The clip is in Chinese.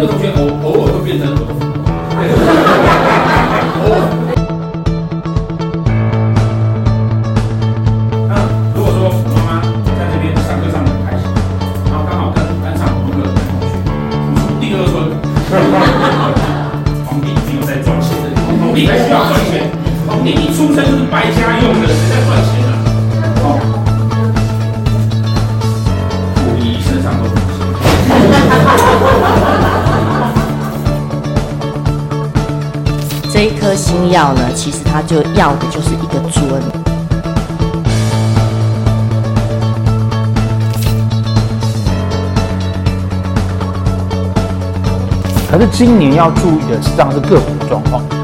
的同学偶偶尔会变成儿子。那如果说妈妈在这边上课上得很开心，然后刚好跟班上某个同学，我们第二春，皇帝已经有在赚钱的，皇帝还需要赚钱，皇帝一出生就是白家一颗星耀呢，其实它就要的就是一个尊。可是今年要注意的实际上是个股状况。